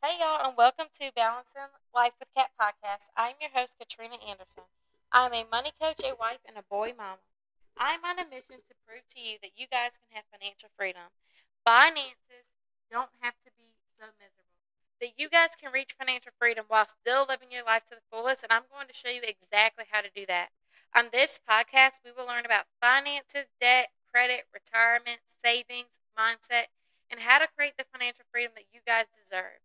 Hey, y'all, and welcome to Balancing Life with Cat podcast. I'm your host, Katrina Anderson. I'm a money coach, a wife, and a boy mama. I'm on a mission to prove to you that you guys can have financial freedom. Finances don't have to be so miserable. That you guys can reach financial freedom while still living your life to the fullest, and I'm going to show you exactly how to do that. On this podcast, we will learn about finances, debt, credit, retirement, savings, mindset, and how to create the financial freedom that you guys deserve.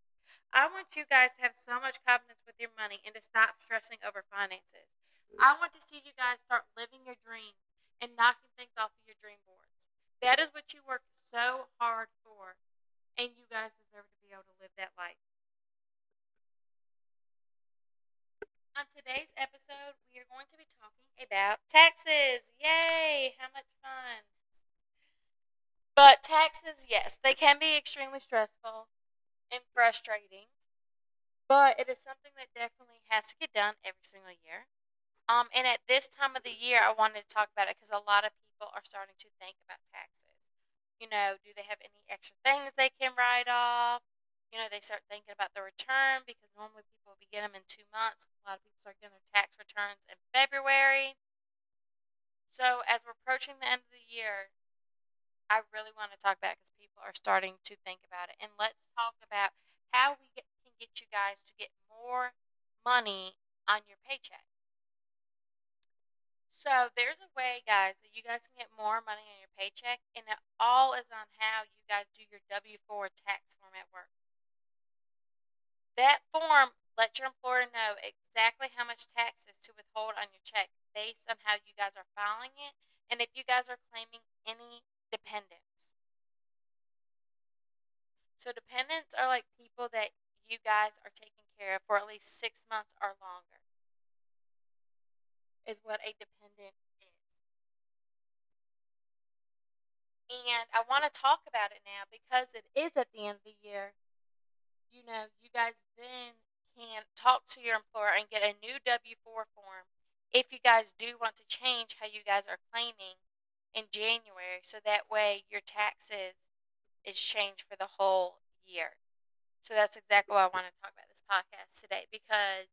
I want you guys to have so much confidence with your money and to stop stressing over finances. I want to see you guys start living your dreams and knocking things off of your dream boards. That is what you work so hard for, and you guys deserve to be able to live that life. On today's episode, we are going to be talking about taxes. Yay! How much fun! But taxes, yes, they can be extremely stressful and frustrating, but it is something that definitely has to get done every single year. Um, and at this time of the year, I wanted to talk about it because a lot of people are starting to think about taxes. You know, do they have any extra things they can write off? You know, they start thinking about the return because normally people begin them in two months. A lot of people start getting their tax returns in February. So, as we're approaching the end of the year, I really want to talk about because people are starting to think about it. And let's talk about how we get, can get you guys to get more money on your paycheck. So there's a way, guys, that you guys can get more money on your paycheck, and it all is on how you guys do your W 4 tax form at work. That form lets your employer know exactly how much taxes to withhold on your check based on how you guys are filing it and if you guys are claiming any dependents. So, dependents are like people that you guys are taking care of for at least six months or longer, is what a dependent is. And I want to talk about it now because it is at the end of the year. You know, you guys then can talk to your employer and get a new W 4 form if you guys do want to change how you guys are claiming in January, so that way your taxes is changed for the whole year. So that's exactly why I want to talk about this podcast today because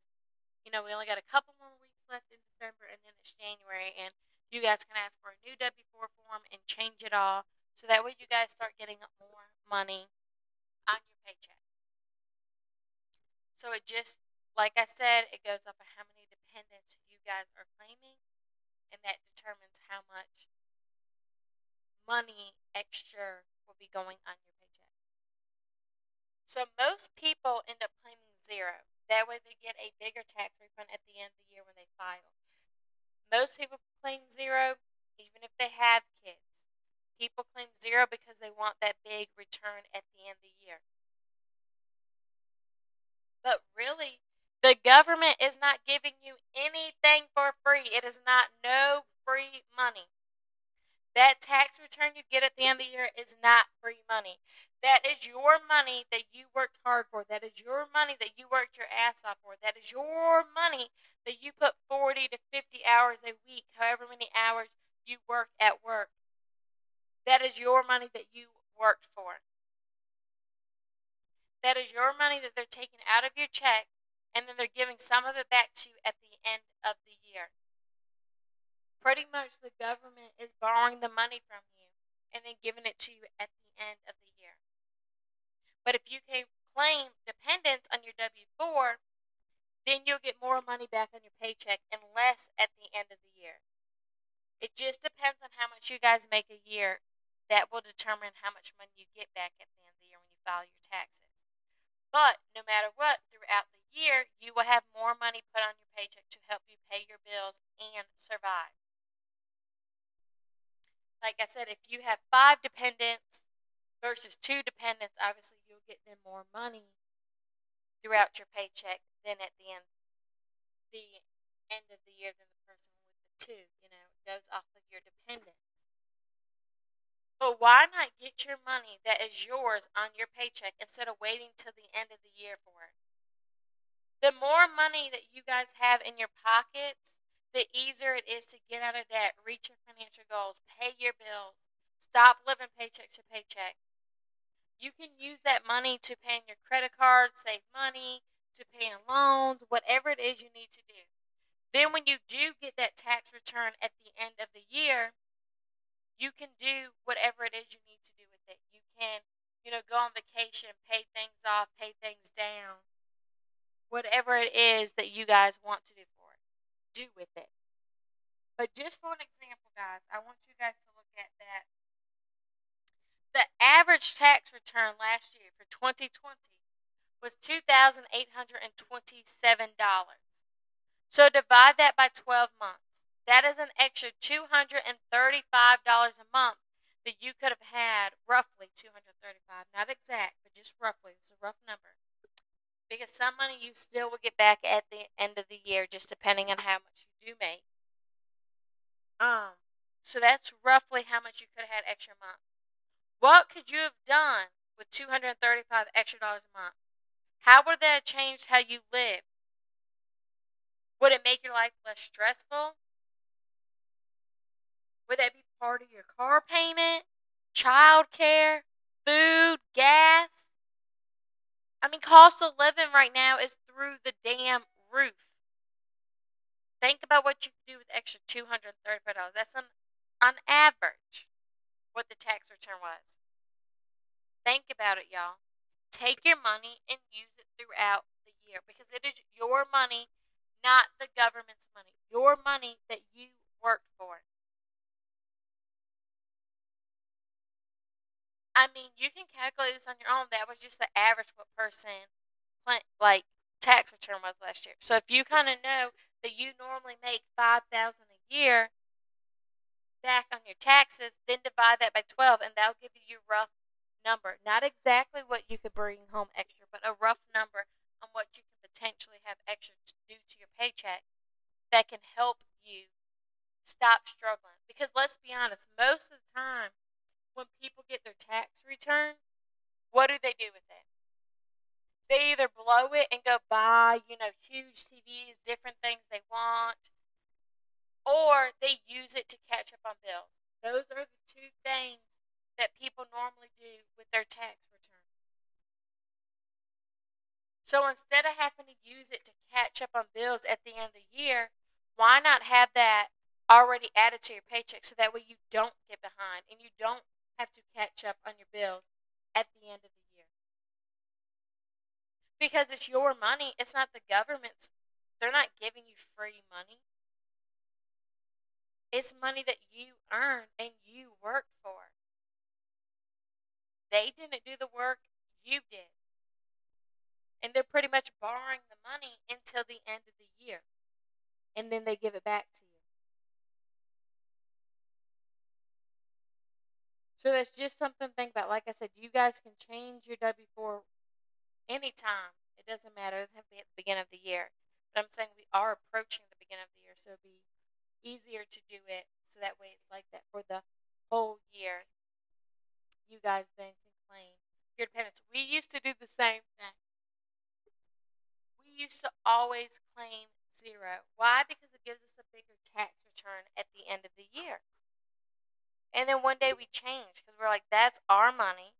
you know we only got a couple more weeks left in December, and then it's January, and you guys can ask for a new W four form and change it all, so that way you guys start getting more money on your paycheck. So it just, like I said, it goes off of how many dependents you guys are claiming, and that determines how much money extra will be going on your paycheck. So most people end up claiming zero. That way they get a bigger tax refund at the end of the year when they file. Most people claim zero even if they have kids. People claim zero because they want that big return at the end of the year. But really, the government is not giving you anything for free. It is not no free money. That tax return you get at the end of the year is not free money. That is your money that you worked hard for. That is your money that you worked your ass off for. That is your money that you put 40 to 50 hours a week, however many hours you work at work. That is your money that you worked for. That is your money that they're taking out of your check and then they're giving some of it back to you at the end of the year pretty much the government is borrowing the money from you and then giving it to you at the end of the year. But if you can claim dependents on your W 4, then you'll get more money back on your paycheck and less at the end of the year. It just depends on how much you guys make a year. That will determine how much money you get back at the end of the year when you file your taxes. But no matter what, throughout the year, you will have more money put on your paycheck to help you pay your bills and survive like I said, if you have five dependents versus two dependents, obviously you'll get them more money throughout your paycheck than at the end the end of the year than the person with the two. You know, goes off of your dependents. But why not get your money that is yours on your paycheck instead of waiting till the end of the year for it? The more money that you guys have in your pockets, the easier it is to get out of debt, reach your financial goals, pay your bills, stop living paycheck to paycheck. You can use that money to pay in your credit cards, save money, to pay in loans, whatever it is you need to do. Then, when you do get that tax return at the end of the year, you can do whatever it is you need to do with it. You can, you know, go on vacation, pay things off, pay things down, whatever it is that you guys want to do do with it. But just for an example, guys, I want you guys to look at that the average tax return last year for 2020 was $2,827. So divide that by 12 months. That is an extra $235 a month that you could have had roughly 235 not exact but just roughly it's a rough number because some money you still will get back at the end of the year just depending on how much you do make um so that's roughly how much you could have had extra month what could you have done with 235 extra dollars a month? How would that have changed how you live? Would it make your life less stressful? Would that be part of your car payment, child care, food, gas? I mean, cost of living right now is through the damn roof. Think about what you can do with extra $235. That's on, on average what the tax return was. Think about it, y'all. Take your money and use it throughout the year because it is your money, not the government's money. Your money that you worked for. I mean, you can calculate this on your own. That was just the average what person like tax return was last year. So if you kind of know that you normally make five thousand a year, back on your taxes, then divide that by 12, and that'll give you your rough number. Not exactly what you could bring home extra, but a rough number on what you can potentially have extra to do to your paycheck that can help you stop struggling. Because let's be honest, most of the time when people get their tax return, what do they do with it? They either blow it and go buy, you know, huge TVs, different things they want, or they use it to catch up on bills. Those are the two things that people normally do with their tax return. So instead of having to use it to catch up on bills at the end of the year, why not have that already added to your paycheck so that way you don't get behind and you don't catch up on your bills at the end of the year? Because it's your money, it's not the government's. They're not giving you free money. It's money that you earned and you worked for. They didn't do the work, you did. And they're pretty much borrowing the money until the end of the year. And then they give it back to you. So that's just something to think about. Like I said, you guys can change your W 4 anytime. It doesn't matter. It doesn't have to be at the beginning of the year. But I'm saying we are approaching the beginning of the year, so it'll be easier to do it so that way it's like that for the whole year. You guys then can claim your dependents. We used to do the same thing. We used to always claim zero. Why? Because it gives us a bigger tax return at the end of the year. And then one day we changed because we're like, that's our money.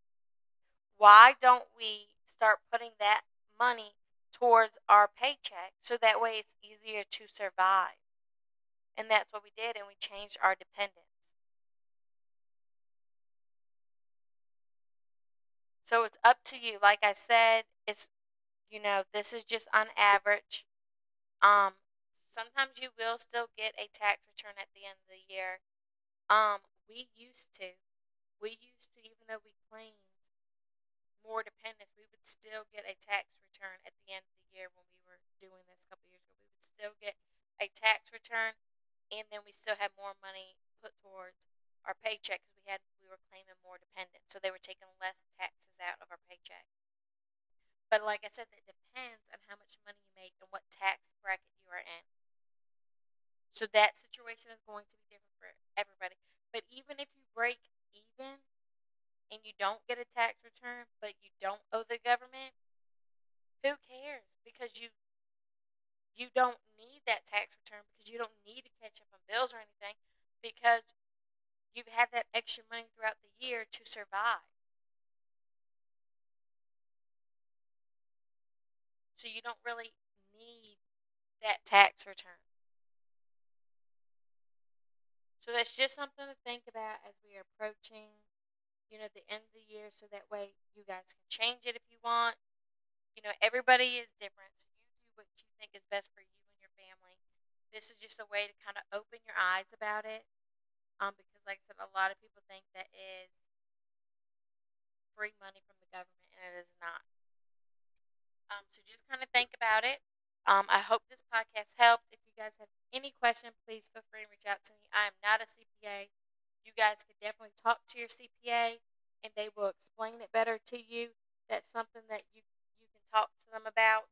Why don't we start putting that money towards our paycheck so that way it's easier to survive? And that's what we did, and we changed our dependents. So it's up to you. Like I said, it's you know, this is just on average. Um sometimes you will still get a tax return at the end of the year. Um we used to. We used to even though we claimed more dependents, we would still get a tax return at the end of the year when we were doing this a couple years ago. We would still get a tax return and then we still had more money put towards our paycheck because we had we were claiming more dependents, so they were taking less taxes out of our paycheck. But like I said, that depends on how much money you make and what tax bracket you are in. So that situation is going to be different for everybody. But even if you break even and you don't get a tax return, but you don't owe the government, who cares? Because you you don't need that tax return because you don't need to catch up on bills or anything because you've had that extra money throughout the year to survive. So you don't really need that tax return. So that's just something to think about as we are approaching, you know, the end of the year. So that way you guys can change it if you want. You know, everybody is different. So you do what you think is best for you and your family. This is just a way to kind of open your eyes about it. Um, because like I said, a lot of people think that is free money from the government, and it is not. Um, so just kind of think about it. Um, I hope this podcast helped. If guys have any question, please feel free to reach out to me. I am not a CPA. You guys could definitely talk to your CPA, and they will explain it better to you. That's something that you you can talk to them about.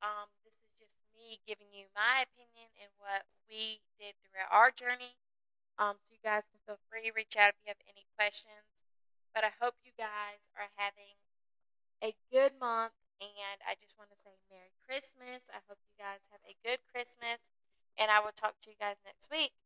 Um, this is just me giving you my opinion and what we did throughout our journey. Um, so you guys can feel free to reach out if you have any questions. But I hope you guys are having a good month and I just want to say Merry Christmas. I hope you guys have a good Christmas. And I will talk to you guys next week.